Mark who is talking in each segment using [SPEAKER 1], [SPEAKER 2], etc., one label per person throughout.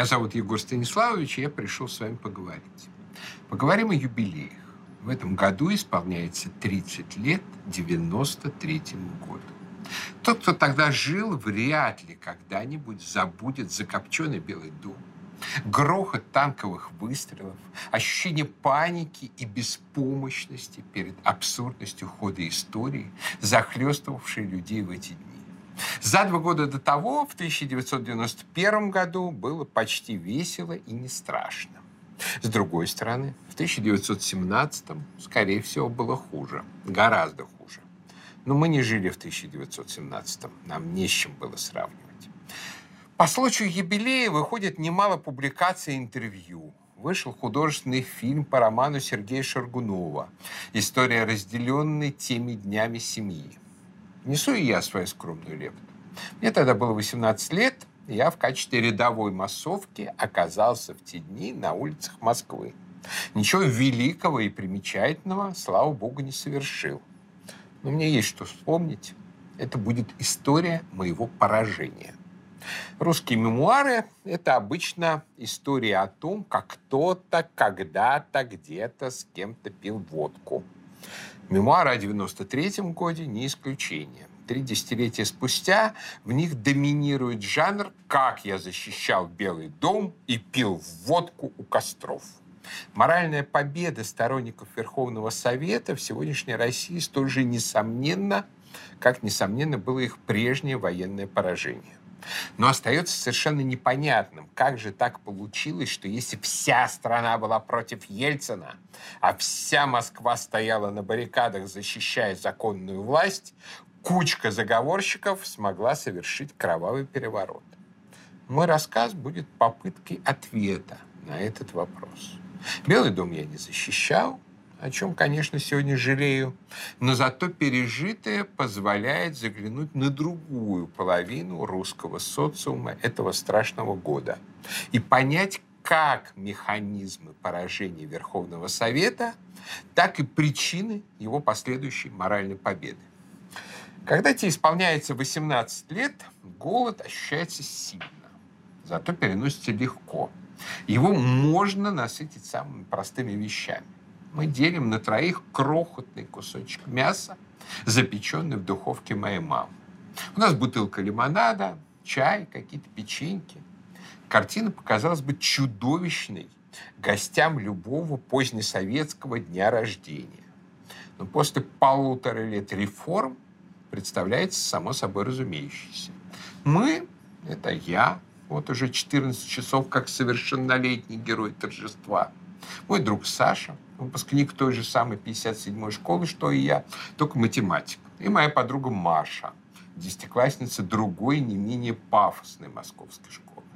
[SPEAKER 1] Меня зовут Егор Станиславович, и я пришел с вами поговорить. Поговорим о юбилеях. В этом году исполняется 30 лет 93-му году. Тот, кто тогда жил, вряд ли когда-нибудь забудет закопченный Белый дом, грохот танковых выстрелов, ощущение паники и беспомощности перед абсурдностью хода истории, захлестывавшей людей в эти дни. За два года до того, в 1991 году, было почти весело и не страшно. С другой стороны, в 1917, скорее всего, было хуже, гораздо хуже. Но мы не жили в 1917, нам не с чем было сравнивать. По случаю юбилея выходит немало публикаций и интервью. Вышел художественный фильм по роману Сергея Шаргунова «История разделенной теми днями семьи». Несу и я свою скромную лепту. Мне тогда было 18 лет, и я в качестве рядовой массовки оказался в те дни на улицах Москвы. Ничего великого и примечательного, слава богу, не совершил. Но мне есть что вспомнить. Это будет история моего поражения. Русские мемуары – это обычно история о том, как кто-то когда-то где-то с кем-то пил водку – Мемуары о 93-м годе не исключение. Три десятилетия спустя в них доминирует жанр «Как я защищал Белый дом и пил водку у костров». Моральная победа сторонников Верховного Совета в сегодняшней России столь же несомненно, как несомненно было их прежнее военное поражение. Но остается совершенно непонятным, как же так получилось, что если вся страна была против Ельцина, а вся Москва стояла на баррикадах, защищая законную власть, кучка заговорщиков смогла совершить кровавый переворот. Мой рассказ будет попыткой ответа на этот вопрос. Белый дом я не защищал, о чем, конечно, сегодня жалею, но зато пережитое позволяет заглянуть на другую половину русского социума этого страшного года и понять, как механизмы поражения Верховного Совета, так и причины его последующей моральной победы. Когда тебе исполняется 18 лет, голод ощущается сильно, зато переносится легко. Его можно насытить самыми простыми вещами мы делим на троих крохотный кусочек мяса, запеченный в духовке моей мамы. У нас бутылка лимонада, чай, какие-то печеньки. Картина показалась бы чудовищной гостям любого позднесоветского дня рождения. Но после полутора лет реформ представляется само собой разумеющееся. Мы, это я, вот уже 14 часов как совершеннолетний герой торжества, мой друг Саша – выпускник той же самой 57-й школы, что и я, только математик. И моя подруга Маша, десятиклассница другой, не менее пафосной московской школы.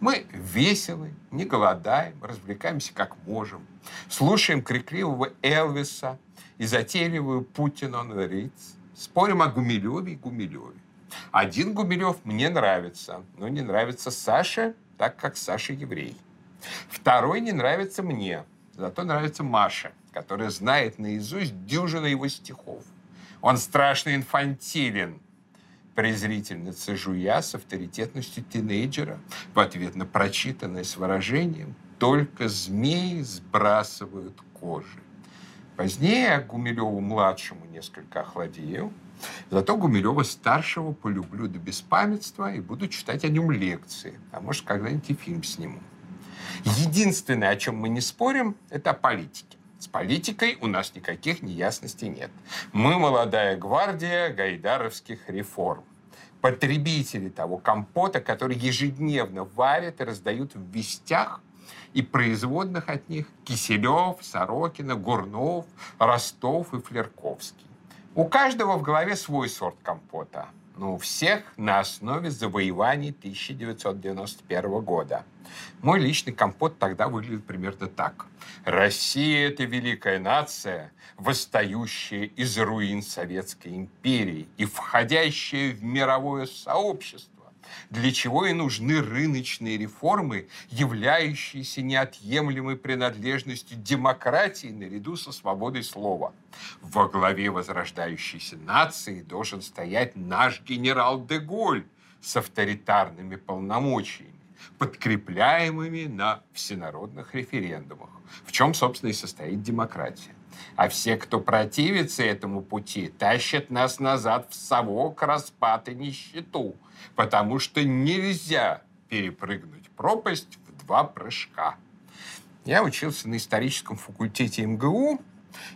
[SPEAKER 1] Мы веселы, не голодаем, развлекаемся как можем, слушаем крикливого Элвиса и затейливую Путин он Риц, спорим о Гумилеве и Гумилеве. Один Гумилев мне нравится, но не нравится Саше, так как Саша еврей. Второй не нравится мне, Зато нравится Маша, которая знает наизусть дюжину его стихов. Он страшно инфантилен, презрительно цежу я с авторитетностью тинейджера в ответ на прочитанное с выражением «Только змеи сбрасывают кожи». Позднее Гумилеву-младшему несколько охладею, зато Гумилева-старшего полюблю до беспамятства и буду читать о нем лекции, а может, когда-нибудь и фильм сниму. Единственное, о чем мы не спорим, это о политике. С политикой у нас никаких неясностей нет. Мы молодая гвардия гайдаровских реформ. Потребители того компота, который ежедневно варят и раздают в вестях и производных от них Киселев, Сорокина, Гурнов, Ростов и Флерковский. У каждого в голове свой сорт компота – ну, у всех на основе завоеваний 1991 года. Мой личный компот тогда выглядел примерно так. Россия – это великая нация, восстающая из руин Советской империи и входящая в мировое сообщество для чего и нужны рыночные реформы, являющиеся неотъемлемой принадлежностью демократии наряду со свободой слова. Во главе возрождающейся нации должен стоять наш генерал де Голь с авторитарными полномочиями, подкрепляемыми на всенародных референдумах, в чем, собственно, и состоит демократия. А все, кто противится этому пути, тащат нас назад в совок, распад и нищету, потому что нельзя перепрыгнуть пропасть в два прыжка. Я учился на историческом факультете МГУ,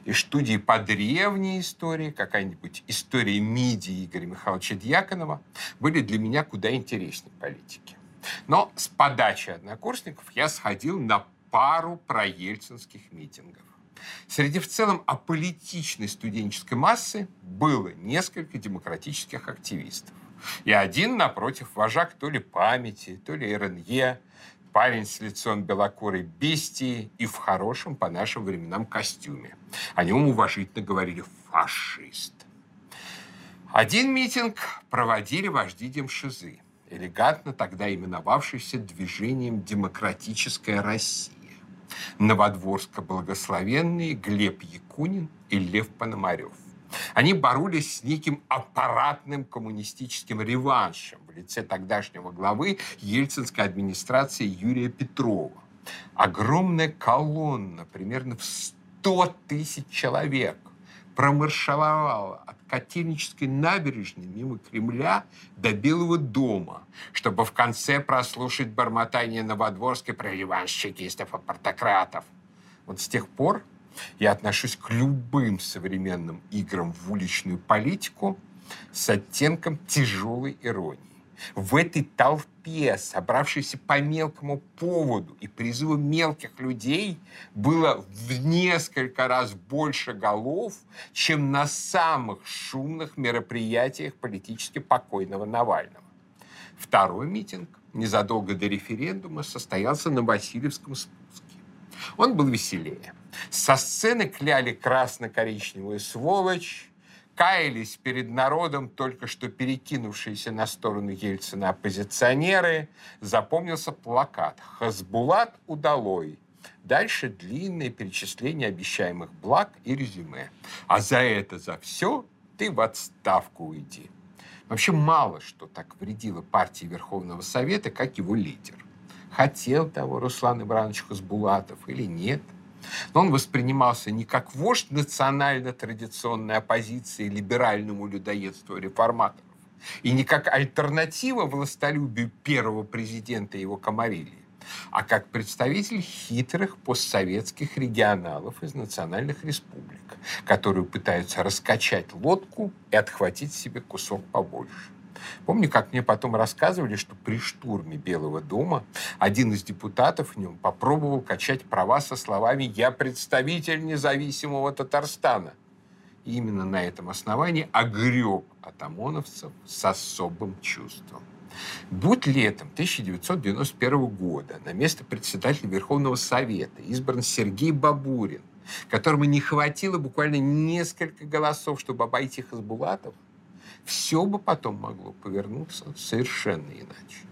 [SPEAKER 1] и студии по древней истории, какая-нибудь история МИДи Игоря Михайловича Дьяконова, были для меня куда интереснее политики. Но с подачи однокурсников я сходил на пару проельцинских митингов. Среди в целом аполитичной студенческой массы было несколько демократических активистов. И один, напротив, вожак то ли памяти, то ли РНЕ, парень с лицом белокурой бестии и в хорошем по нашим временам костюме. О нем уважительно говорили «фашист». Один митинг проводили вожди Демшизы, элегантно тогда именовавшийся движением «Демократическая Россия». Новодворско-благословенные Глеб Якунин и Лев Пономарев. Они боролись с неким аппаратным коммунистическим реваншем в лице тогдашнего главы ельцинской администрации Юрия Петрова. Огромная колонна, примерно в 100 тысяч человек, промаршировала от Котельнической набережной мимо Кремля до Белого дома, чтобы в конце прослушать бормотание Новодворской про реванш чекистов и портократов. Вот с тех пор я отношусь к любым современным играм в уличную политику с оттенком тяжелой иронии. В этой толпе, собравшейся по мелкому поводу и призыву мелких людей, было в несколько раз больше голов, чем на самых шумных мероприятиях политически покойного Навального. Второй митинг незадолго до референдума состоялся на Васильевском спуске. Он был веселее. Со сцены кляли красно-коричневую сволочь, каялись перед народом только что перекинувшиеся на сторону Ельцина оппозиционеры. Запомнился плакат «Хасбулат удалой». Дальше длинное перечисление обещаемых благ и резюме. А за это, за все ты в отставку уйди. Вообще мало что так вредило партии Верховного Совета, как его лидер. Хотел того Руслан Иванович Хасбулатов или нет – но он воспринимался не как вождь национально-традиционной оппозиции либеральному людоедству реформаторов, и не как альтернатива властолюбию первого президента его Комарилии, а как представитель хитрых постсоветских регионалов из национальных республик, которые пытаются раскачать лодку и отхватить себе кусок побольше. Помню, как мне потом рассказывали, что при штурме Белого дома один из депутатов в нем попробовал качать права со словами «Я представитель независимого Татарстана». И именно на этом основании огреб от ОМОНовцев с особым чувством. Будь летом 1991 года на место председателя Верховного Совета избран Сергей Бабурин, которому не хватило буквально несколько голосов, чтобы обойти Хасбулатова, все бы потом могло повернуться совершенно иначе.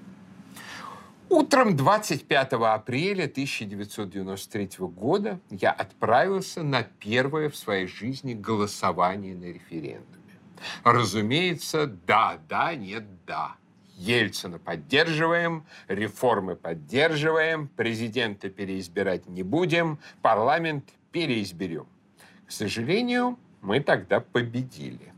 [SPEAKER 1] Утром 25 апреля 1993 года я отправился на первое в своей жизни голосование на референдуме. Разумеется, да, да, нет, да. Ельцина поддерживаем, реформы поддерживаем, президента переизбирать не будем, парламент переизберем. К сожалению, мы тогда победили.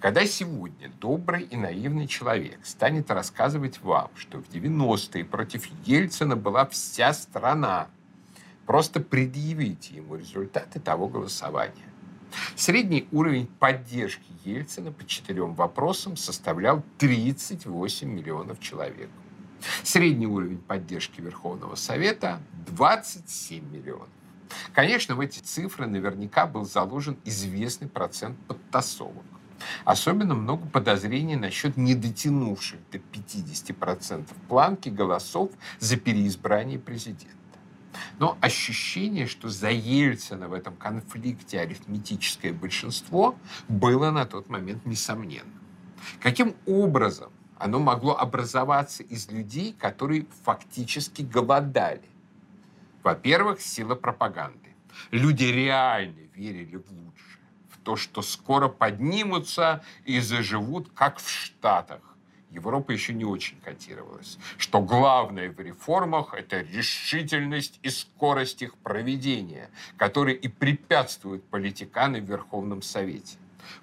[SPEAKER 1] Когда сегодня добрый и наивный человек станет рассказывать вам, что в 90-е против Ельцина была вся страна, просто предъявите ему результаты того голосования. Средний уровень поддержки Ельцина по четырем вопросам составлял 38 миллионов человек. Средний уровень поддержки Верховного Совета – 27 миллионов. Конечно, в эти цифры наверняка был заложен известный процент подтасовок. Особенно много подозрений насчет недотянувших до 50% планки голосов за переизбрание президента. Но ощущение, что за Ельцина в этом конфликте арифметическое большинство, было на тот момент несомненно. Каким образом оно могло образоваться из людей, которые фактически голодали? Во-первых, сила пропаганды. Люди реально верили в лучшее то, что скоро поднимутся и заживут, как в Штатах, Европа еще не очень котировалась, что главное в реформах – это решительность и скорость их проведения, которые и препятствуют политиканы в Верховном Совете.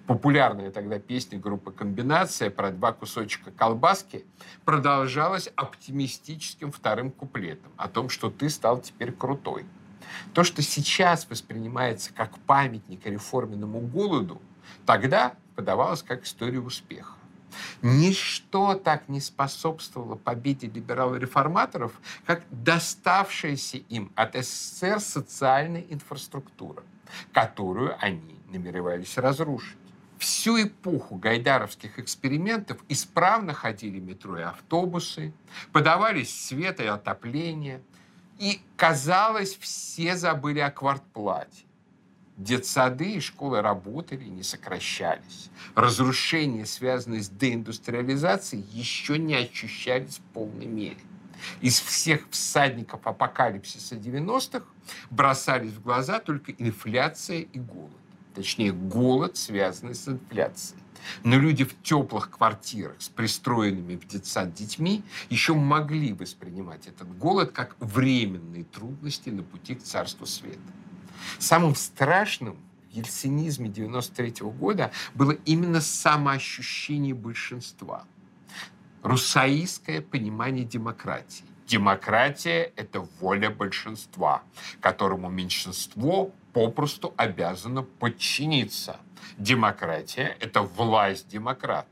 [SPEAKER 1] Популярная тогда песня группы «Комбинация» про два кусочка колбаски продолжалась оптимистическим вторым куплетом о том, что ты стал теперь крутой. То, что сейчас воспринимается как памятник реформенному голоду, тогда подавалось как история успеха. Ничто так не способствовало победе либерал-реформаторов, как доставшаяся им от СССР социальная инфраструктура, которую они намеревались разрушить. Всю эпоху гайдаровских экспериментов исправно ходили метро и автобусы, подавались свет и отопление, и, казалось, все забыли о квартплате. Детсады и школы работали, не сокращались. Разрушения, связанные с деиндустриализацией, еще не ощущались в полной мере. Из всех всадников апокалипсиса 90-х бросались в глаза только инфляция и голод. Точнее, голод, связанный с инфляцией. Но люди в теплых квартирах с пристроенными в детсад детьми еще могли воспринимать этот голод как временные трудности на пути к царству света. Самым страшным в ельцинизме 93 -го года было именно самоощущение большинства. Русаистское понимание демократии. Демократия – это воля большинства, которому меньшинство попросту обязано подчиниться. Демократия – это власть демократов.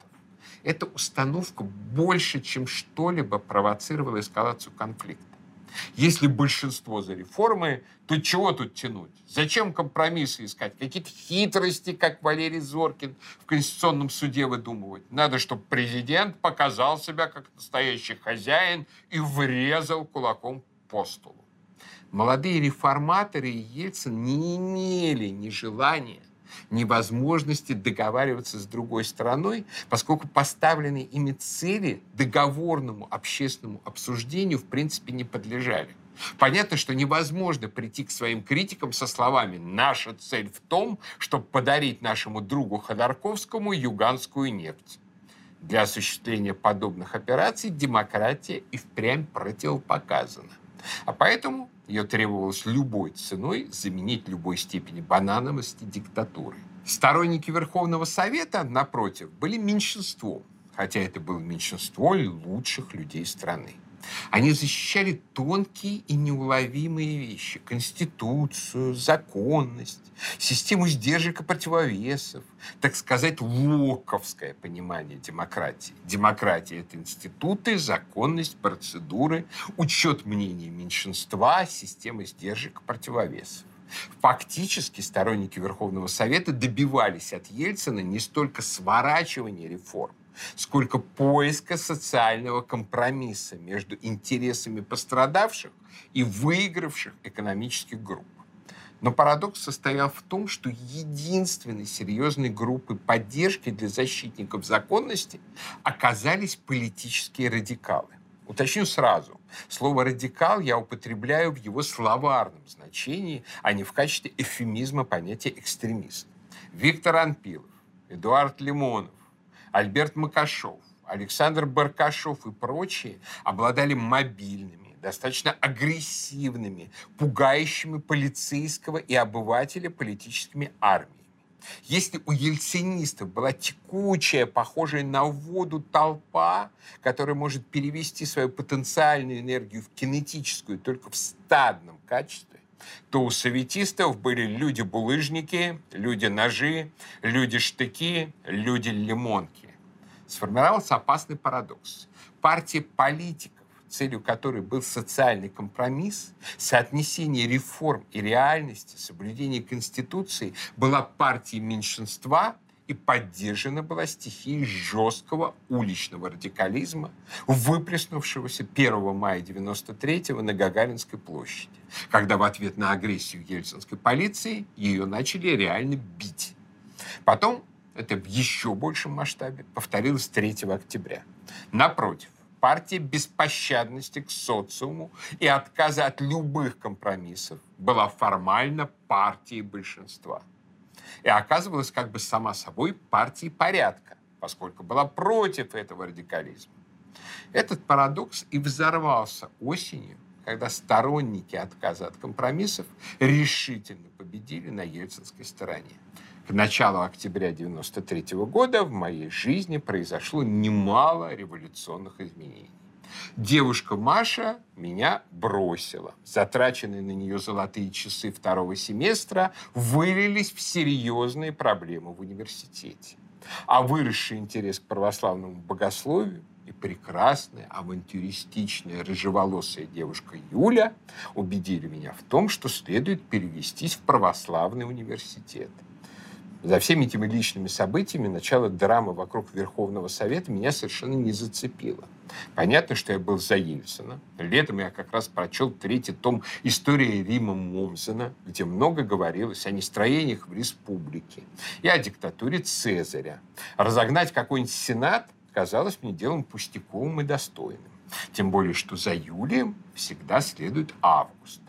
[SPEAKER 1] Эта установка больше, чем что-либо провоцировала эскалацию конфликта. Если большинство за реформы, то чего тут тянуть? Зачем компромиссы искать? Какие-то хитрости, как Валерий Зоркин в Конституционном суде выдумывать? Надо, чтобы президент показал себя как настоящий хозяин и врезал кулаком по столу. Молодые реформаторы и Ельцин не имели ни желания, невозможности договариваться с другой стороной, поскольку поставленные ими цели договорному общественному обсуждению в принципе не подлежали. Понятно, что невозможно прийти к своим критикам со словами «наша цель в том, чтобы подарить нашему другу Ходорковскому юганскую нефть». Для осуществления подобных операций демократия и впрямь противопоказана. А поэтому ее требовалось любой ценой заменить любой степени банановости диктатурой. Сторонники Верховного Совета, напротив, были меньшинством, хотя это было меньшинство лучших людей страны. Они защищали тонкие и неуловимые вещи. Конституцию, законность, систему сдержек и противовесов. Так сказать, локовское понимание демократии. Демократия – это институты, законность, процедуры, учет мнений меньшинства, система сдержек и противовесов. Фактически сторонники Верховного Совета добивались от Ельцина не столько сворачивания реформ, сколько поиска социального компромисса между интересами пострадавших и выигравших экономических групп. Но парадокс состоял в том, что единственной серьезной группой поддержки для защитников законности оказались политические радикалы. Уточню сразу. Слово «радикал» я употребляю в его словарном значении, а не в качестве эфемизма понятия «экстремист». Виктор Анпилов, Эдуард Лимонов, Альберт Макашов, Александр Баркашов и прочие обладали мобильными, достаточно агрессивными, пугающими полицейского и обывателя политическими армиями. Если у ельцинистов была текучая, похожая на воду толпа, которая может перевести свою потенциальную энергию в кинетическую только в стадном качестве, то у советистов были люди-булыжники, люди-ножи, люди-штыки, люди-лимонки сформировался опасный парадокс. Партия политиков, целью которой был социальный компромисс, соотнесение реформ и реальности, соблюдение Конституции, была партией меньшинства и поддержана была стихией жесткого уличного радикализма, выплеснувшегося 1 мая 93 на Гагаринской площади, когда в ответ на агрессию ельцинской полиции ее начали реально бить. Потом это в еще большем масштабе, повторилось 3 октября. Напротив, партия беспощадности к социуму и отказа от любых компромиссов была формально партией большинства. И оказывалась как бы сама собой партией порядка, поскольку была против этого радикализма. Этот парадокс и взорвался осенью, когда сторонники отказа от компромиссов решительно победили на ельцинской стороне. К началу октября 1993 года в моей жизни произошло немало революционных изменений. Девушка Маша меня бросила. Затраченные на нее золотые часы второго семестра вылились в серьезные проблемы в университете. А выросший интерес к православному богословию и прекрасная, авантюристичная, рыжеволосая девушка Юля убедили меня в том, что следует перевестись в православный университет. За всеми этими личными событиями начало драмы вокруг Верховного Совета меня совершенно не зацепило. Понятно, что я был за Ельцина. Летом я как раз прочел третий том «История Рима Момзена», где много говорилось о нестроениях в республике и о диктатуре Цезаря. Разогнать какой-нибудь сенат казалось мне делом пустяковым и достойным. Тем более, что за Юлием всегда следует август.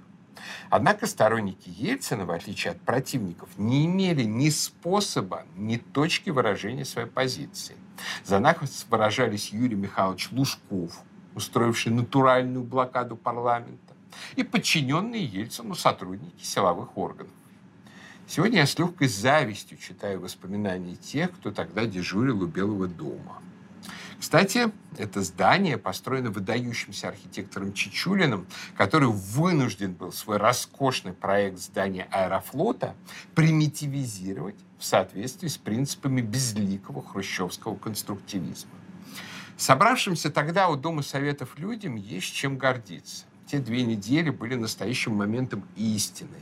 [SPEAKER 1] Однако сторонники Ельцина, в отличие от противников, не имели ни способа, ни точки выражения своей позиции. За нас выражались Юрий Михайлович Лужков, устроивший натуральную блокаду парламента, и подчиненные Ельцину сотрудники силовых органов. Сегодня я с легкой завистью читаю воспоминания тех, кто тогда дежурил у Белого дома. Кстати, это здание построено выдающимся архитектором Чичулиным, который вынужден был свой роскошный проект здания аэрофлота примитивизировать в соответствии с принципами безликого хрущевского конструктивизма. Собравшимся тогда у Дома Советов людям есть чем гордиться. Те две недели были настоящим моментом истины,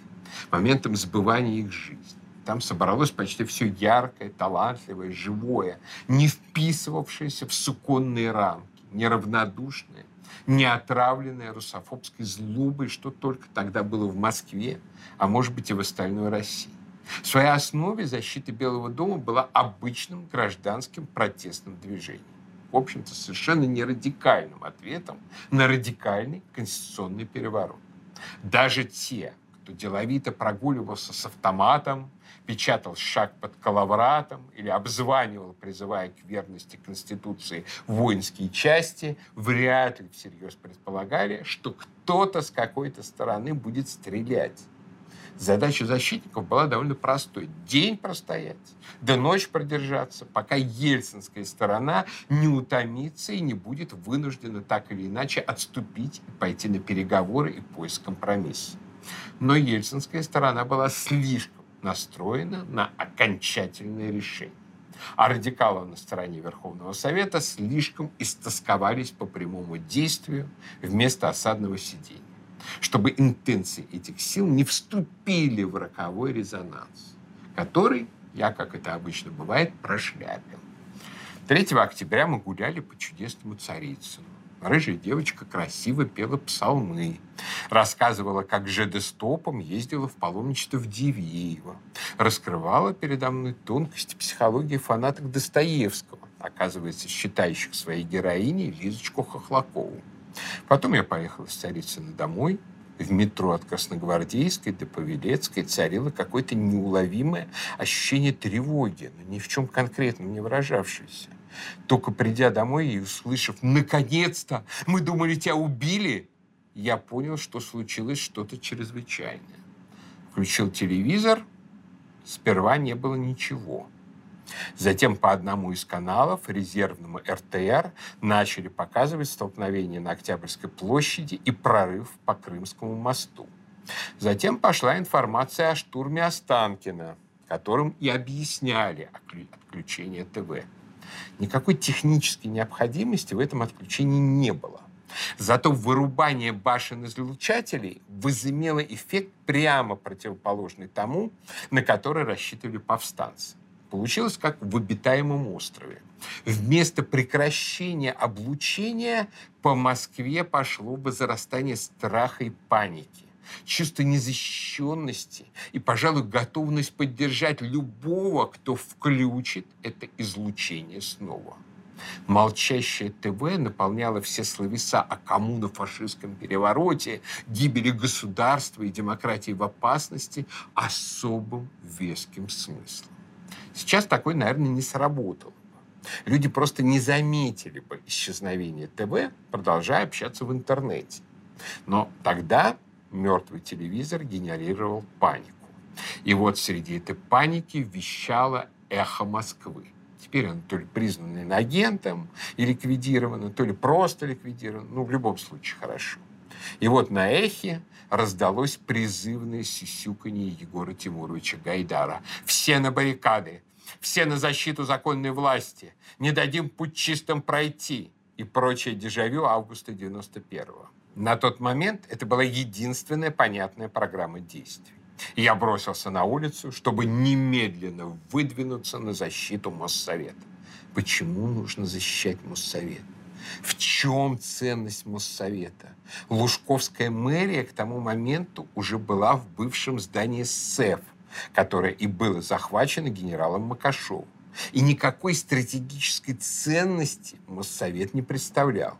[SPEAKER 1] моментом сбывания их жизни. Там собралось почти все яркое, талантливое, живое, не вписывавшееся в суконные рамки, неравнодушное, не отравленное русофобской злобой, что только тогда было в Москве, а может быть и в остальной России. В своей основе защита Белого дома была обычным гражданским протестным движением. В общем-то, совершенно не радикальным ответом на радикальный конституционный переворот. Даже те, кто деловито прогуливался с автоматом, печатал шаг под коловратом или обзванивал, призывая к верности Конституции воинские части, вряд ли всерьез предполагали, что кто-то с какой-то стороны будет стрелять. Задача защитников была довольно простой. День простоять, да ночь продержаться, пока ельцинская сторона не утомится и не будет вынуждена так или иначе отступить и пойти на переговоры и поиск компромисса. Но ельцинская сторона была слишком настроена на окончательное решение. А радикалы на стороне Верховного Совета слишком истосковались по прямому действию вместо осадного сидения чтобы интенции этих сил не вступили в роковой резонанс, который, я, как это обычно бывает, прошляпил. 3 октября мы гуляли по чудесному Царицыну. Рыжая девочка красиво пела псалмы, рассказывала, как ЖД-стопом ездила в паломничество в Дивеево, раскрывала передо мной тонкости психологии фанаток Достоевского, оказывается, считающих своей героиней Лизочку Хохлакову. Потом я поехал из Царицына домой. В метро от Красногвардейской до Павелецкой царило какое-то неуловимое ощущение тревоги, но ни в чем конкретном не выражавшееся. Только придя домой и услышав «Наконец-то! Мы думали, тебя убили!» я понял, что случилось что-то чрезвычайное. Включил телевизор. Сперва не было ничего. Затем по одному из каналов, резервному РТР, начали показывать столкновение на Октябрьской площади и прорыв по Крымскому мосту. Затем пошла информация о штурме Останкина, которым и объясняли отключение ТВ. Никакой технической необходимости в этом отключении не было. Зато вырубание башен излучателей возымело эффект прямо противоположный тому, на который рассчитывали повстанцы. Получилось как в обитаемом острове. Вместо прекращения облучения по Москве пошло бы зарастание страха и паники чувство незащищенности и, пожалуй, готовность поддержать любого, кто включит это излучение снова. Молчащее ТВ наполняло все словеса о коммуно-фашистском перевороте, гибели государства и демократии в опасности особым веским смыслом. Сейчас такой, наверное, не сработал. Люди просто не заметили бы исчезновение ТВ, продолжая общаться в интернете. Но тогда мертвый телевизор генерировал панику. И вот среди этой паники вещало эхо Москвы. Теперь он то ли признан агентом и ликвидирован, то ли просто ликвидирован. Ну, в любом случае, хорошо. И вот на эхе раздалось призывное сисюканье Егора Тимуровича Гайдара. «Все на баррикады! Все на защиту законной власти! Не дадим путчистам пройти!» и прочее дежавю августа 91-го. На тот момент это была единственная понятная программа действий. Я бросился на улицу, чтобы немедленно выдвинуться на защиту Моссовета. Почему нужно защищать Моссовет? В чем ценность Моссовета? Лужковская мэрия к тому моменту уже была в бывшем здании СЭФ, которое и было захвачено генералом Макашовым. И никакой стратегической ценности Моссовет не представлял.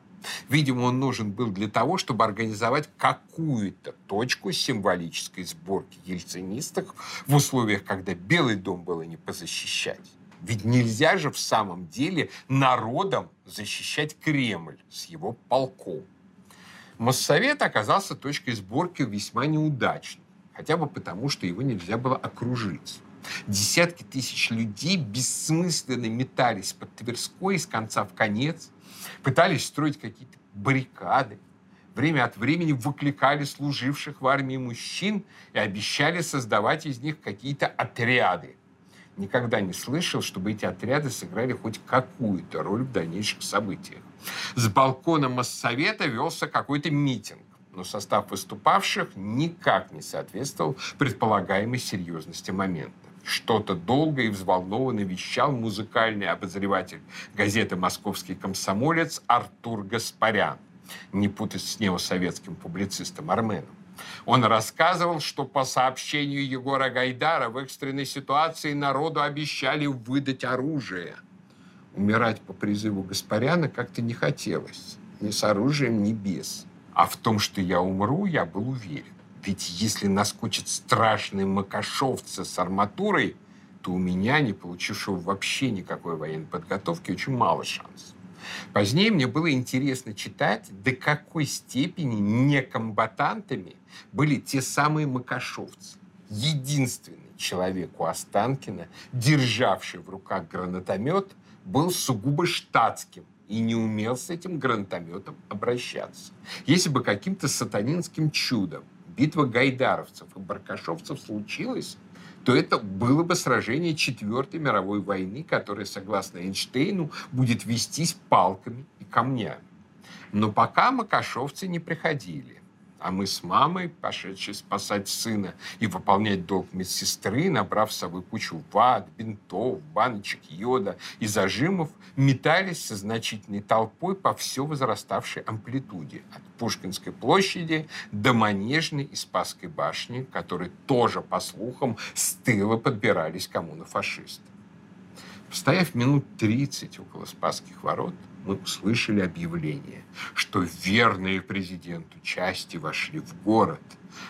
[SPEAKER 1] Видимо, он нужен был для того, чтобы организовать какую-то точку символической сборки ельцинистов в условиях, когда Белый дом было не позащищать. Ведь нельзя же в самом деле народом защищать Кремль с его полком. Моссовет оказался точкой сборки весьма неудачной, хотя бы потому, что его нельзя было окружить. Десятки тысяч людей бессмысленно метались под Тверской из конца в конец, пытались строить какие-то баррикады, время от времени выкликали служивших в армии мужчин и обещали создавать из них какие-то отряды. Никогда не слышал, чтобы эти отряды сыграли хоть какую-то роль в дальнейших событиях. С балкона Моссовета велся какой-то митинг, но состав выступавших никак не соответствовал предполагаемой серьезности момента. Что-то долго и взволнованно вещал музыкальный обозреватель газеты «Московский комсомолец» Артур Гаспарян, не путать с неосоветским публицистом Арменом. Он рассказывал, что по сообщению Егора Гайдара в экстренной ситуации народу обещали выдать оружие. Умирать по призыву Гаспаряна как-то не хотелось. Ни с оружием, ни без. А в том, что я умру, я был уверен. Ведь если наскочат страшные макашовцы с арматурой, то у меня, не получившего вообще никакой военной подготовки, очень мало шансов. Позднее мне было интересно читать, до какой степени некомбатантами были те самые макашовцы. Единственный человек у Останкина, державший в руках гранатомет, был сугубо штатским и не умел с этим гранатометом обращаться. Если бы каким-то сатанинским чудом битва гайдаровцев и баркашовцев случилась, то это было бы сражение Четвертой мировой войны, которое, согласно Эйнштейну, будет вестись палками и камнями. Но пока макашовцы не приходили а мы с мамой, пошедшей спасать сына и выполнять долг медсестры, набрав с собой кучу ват, бинтов, баночек йода и зажимов, метались со значительной толпой по все возраставшей амплитуде от Пушкинской площади до Манежной и Спасской башни, которые тоже, по слухам, с тыла подбирались коммунофашисты. Стояв минут 30 около Спасских ворот, мы услышали объявление, что верные президенту части вошли в город,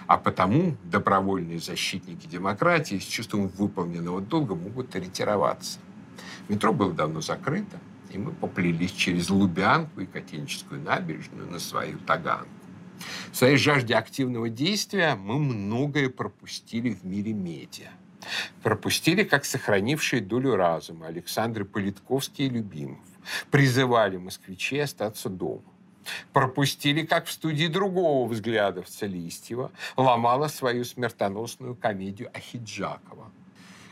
[SPEAKER 1] а потому добровольные защитники демократии с чувством выполненного долга могут ретироваться. Метро было давно закрыто, и мы поплелись через Лубянку и Котельническую набережную на свою Таганку. В своей жажде активного действия мы многое пропустили в мире медиа. Пропустили как сохранившие долю разума Александры Политковский и Любимов призывали москвичей остаться дома. Пропустили, как в студии другого взглядовца Листьева ломала свою смертоносную комедию Ахиджакова.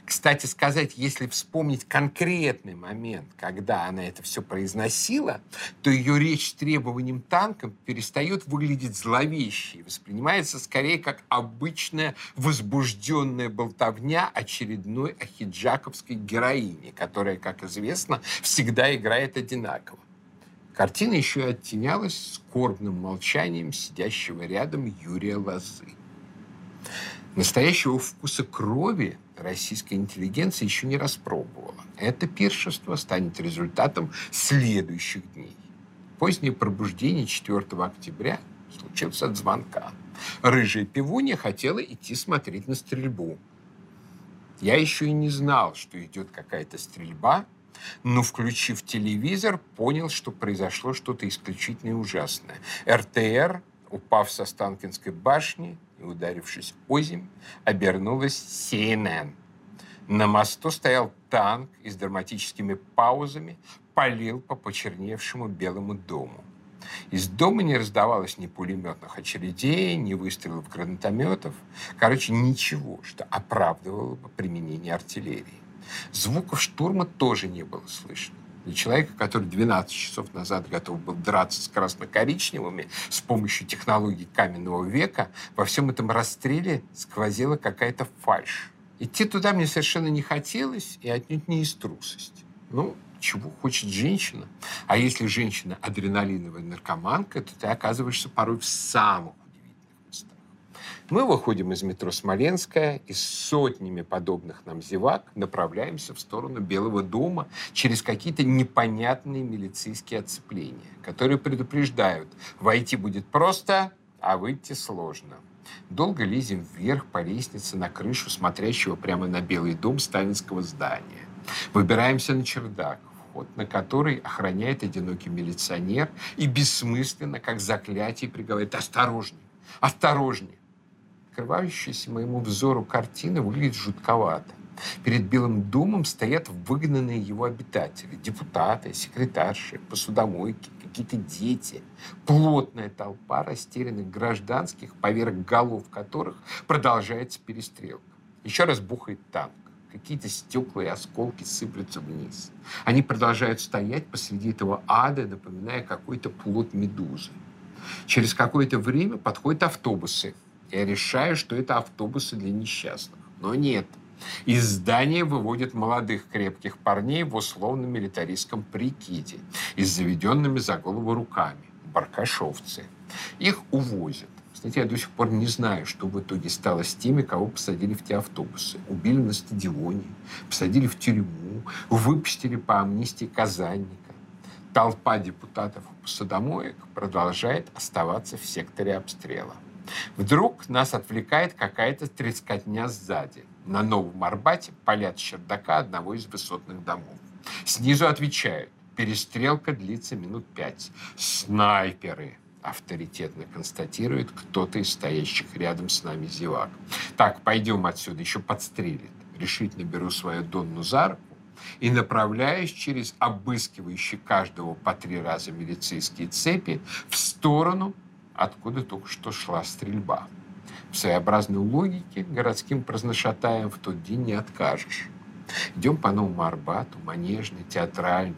[SPEAKER 1] Кстати сказать, если вспомнить конкретный момент, когда она это все произносила, то ее речь с требованием танком перестает выглядеть зловещей и воспринимается скорее как обычная возбужденная болтовня очередной ахиджаковской героини, которая, как известно, всегда играет одинаково. Картина еще и оттенялась скорбным молчанием сидящего рядом Юрия Лозы. Настоящего вкуса крови российская интеллигенция еще не распробовала. Это пиршество станет результатом следующих дней. Позднее пробуждение 4 октября случилось от звонка. Рыжая пивунья хотела идти смотреть на стрельбу. Я еще и не знал, что идет какая-то стрельба, но, включив телевизор, понял, что произошло что-то исключительно ужасное. РТР, упав со Станкинской башни и ударившись озимь, обернулась CNN. На мосту стоял танк и с драматическими паузами палил по почерневшему Белому дому. Из дома не раздавалось ни пулеметных очередей, ни выстрелов гранатометов. Короче, ничего, что оправдывало бы применение артиллерии. Звуков штурма тоже не было слышно. Для человека, который 12 часов назад готов был драться с красно-коричневыми с помощью технологий каменного века, во всем этом расстреле сквозила какая-то фальшь. Идти туда мне совершенно не хотелось, и отнюдь не из трусости. Ну, чего хочет женщина. А если женщина адреналиновая наркоманка, то ты оказываешься порой в самых. Мы выходим из метро Смоленская и с сотнями подобных нам зевак направляемся в сторону Белого дома через какие-то непонятные милицейские оцепления, которые предупреждают, войти будет просто, а выйти сложно. Долго лезем вверх по лестнице на крышу, смотрящего прямо на Белый дом сталинского здания. Выбираемся на чердак вход на который охраняет одинокий милиционер и бессмысленно, как заклятие, приговаривает «Осторожней! Осторожней!». Открывающаяся моему взору картина выглядит жутковато. Перед Белым домом стоят выгнанные его обитатели, депутаты, секретарши, посудомойки, какие-то дети. Плотная толпа растерянных гражданских, поверх голов которых продолжается перестрелка. Еще раз бухает танк какие-то стекла и осколки сыплются вниз. Они продолжают стоять посреди этого ада, напоминая какой-то плод медузы. Через какое-то время подходят автобусы. Я решаю, что это автобусы для несчастных. Но нет. Из здания выводят молодых крепких парней в условно-милитаристском прикиде и с заведенными за голову руками. Баркашовцы. Их увозят. Кстати, я до сих пор не знаю, что в итоге стало с теми, кого посадили в те автобусы. Убили на стадионе, посадили в тюрьму, выпустили по амнистии Казанника. Толпа депутатов и продолжает оставаться в секторе обстрела. Вдруг нас отвлекает какая-то трескотня сзади. На Новом Арбате палят чердака одного из высотных домов. Снизу отвечают. Перестрелка длится минут пять. Снайперы авторитетно констатирует кто-то из стоящих рядом с нами зевак. Так, пойдем отсюда, еще подстрелит. Решительно беру свою Донну за руку и направляюсь через обыскивающие каждого по три раза милицейские цепи в сторону, откуда только что шла стрельба. В своеобразной логике городским праздношатаем в тот день не откажешь. Идем по Новому Арбату, Манежный, Театральный.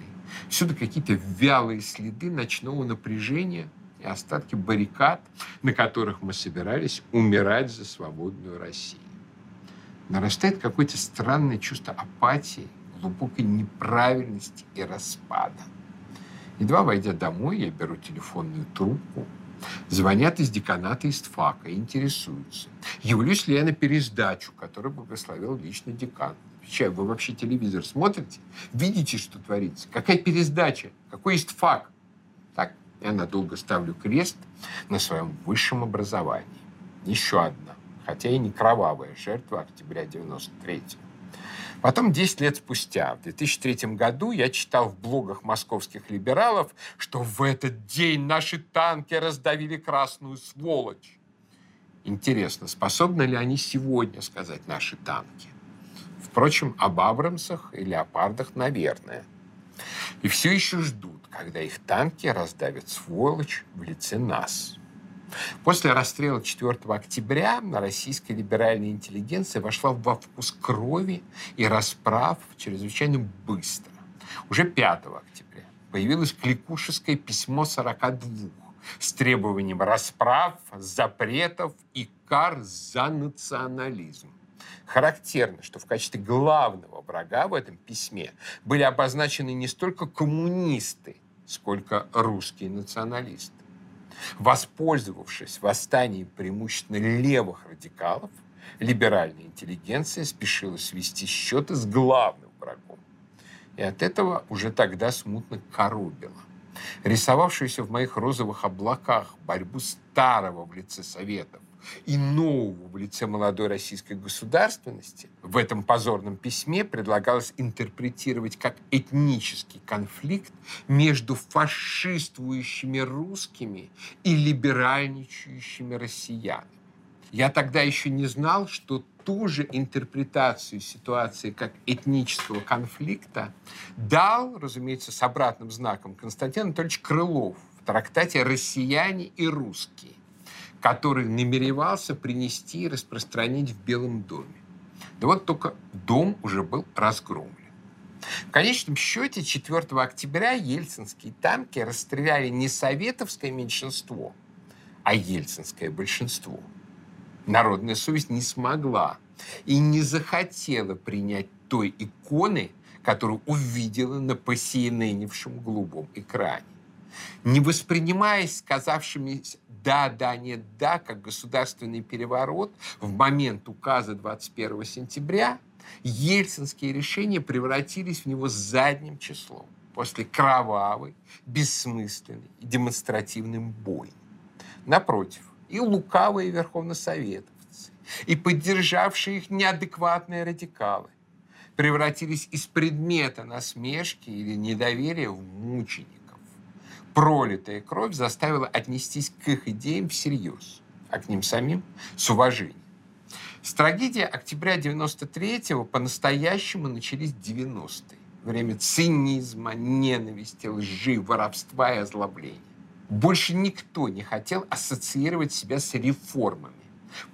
[SPEAKER 1] Всюду какие-то вялые следы ночного напряжения – и остатки баррикад, на которых мы собирались умирать за свободную Россию. Нарастает какое-то странное чувство апатии, глубокой неправильности и распада. Едва войдя домой, я беру телефонную трубку, звонят из деканата ИСТФАКа и интересуются, явлюсь ли я на пересдачу, которую благословил лично декан. Отвечаю, вы вообще телевизор смотрите? Видите, что творится? Какая пересдача? Какой ИСТФАК? Я надолго ставлю крест на своем высшем образовании. Еще одна, хотя и не кровавая жертва октября 93 -го. Потом, 10 лет спустя, в 2003 году, я читал в блогах московских либералов, что в этот день наши танки раздавили красную сволочь. Интересно, способны ли они сегодня сказать наши танки? Впрочем, об Абрамсах и Леопардах, наверное. И все еще ждут, когда их танки раздавят сволочь в лице нас. После расстрела 4 октября российская либеральная интеллигенция вошла во вкус крови и расправ чрезвычайно быстро. Уже 5 октября появилось кликушеское письмо 42 с требованием расправ, запретов и кар за национализм. Характерно, что в качестве главного врага в этом письме были обозначены не столько коммунисты, сколько русские националисты. Воспользовавшись восстанием преимущественно левых радикалов, либеральная интеллигенция спешила свести счеты с главным врагом. И от этого уже тогда смутно коробило. Рисовавшуюся в моих розовых облаках борьбу старого в лице Советов и нового в лице молодой российской государственности в этом позорном письме предлагалось интерпретировать как этнический конфликт между фашистующими русскими и либеральничающими россиянами. Я тогда еще не знал, что ту же интерпретацию ситуации как этнического конфликта дал, разумеется, с обратным знаком Константин Анатольевич Крылов в трактате «Россияне и русские», который намеревался принести и распространить в Белом доме. Да вот только дом уже был разгромлен. В конечном счете 4 октября ельцинские танки расстреляли не советовское меньшинство, а ельцинское большинство – народная совесть не смогла и не захотела принять той иконы, которую увидела на посеяненившем голубом экране. Не воспринимаясь сказавшимися «да, да, нет, да», как государственный переворот в момент указа 21 сентября, ельцинские решения превратились в него задним числом после кровавой, бессмысленной и демонстративной бойни. Напротив, и лукавые верховносоветовцы, и поддержавшие их неадекватные радикалы превратились из предмета насмешки или недоверия в мучеников. Пролитая кровь заставила отнестись к их идеям всерьез, а к ним самим с уважением. С трагедии октября 93-го по-настоящему начались 90-е. Время цинизма, ненависти, лжи, воровства и озлобления. Больше никто не хотел ассоциировать себя с реформами,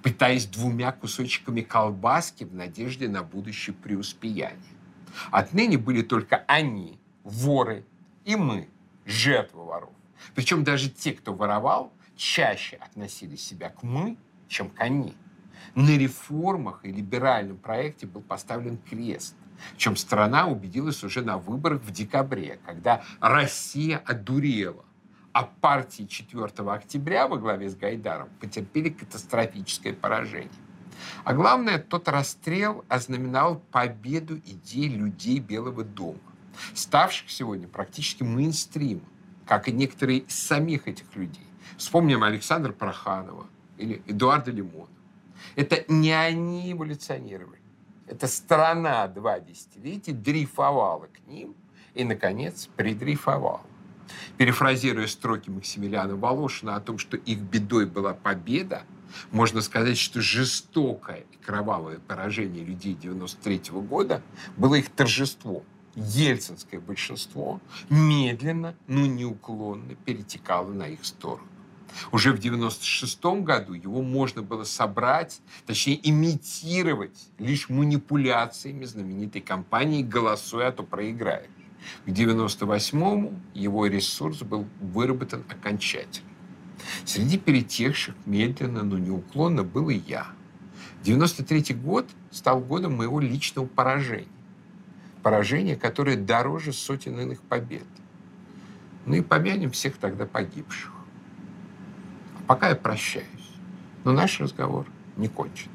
[SPEAKER 1] пытаясь двумя кусочками колбаски в надежде на будущее преуспеяние. Отныне были только они, воры, и мы, жертвы воров. Причем даже те, кто воровал, чаще относили себя к «мы», чем к «они». На реформах и либеральном проекте был поставлен крест, в чем страна убедилась уже на выборах в декабре, когда Россия одурела а партии 4 октября во главе с Гайдаром потерпели катастрофическое поражение. А главное, тот расстрел ознаменовал победу идей людей Белого дома, ставших сегодня практически мейнстримом, как и некоторые из самих этих людей. Вспомним Александра Проханова или Эдуарда Лимона. Это не они эволюционировали. Это страна два десятилетия дрейфовала к ним и, наконец, придрейфовала. Перефразируя строки Максимилиана Волошина о том, что их бедой была победа, можно сказать, что жестокое и кровавое поражение людей 93 года было их торжеством. Ельцинское большинство медленно, но неуклонно перетекало на их сторону. Уже в 96 году его можно было собрать, точнее имитировать лишь манипуляциями знаменитой кампании «Голосуй, а то проиграешь». К 98-му его ресурс был выработан окончательно. Среди перетекших медленно, но неуклонно был и я. 93 год стал годом моего личного поражения. Поражение, которое дороже сотен иных побед. Ну и помянем всех тогда погибших. А пока я прощаюсь. Но наш разговор не кончен.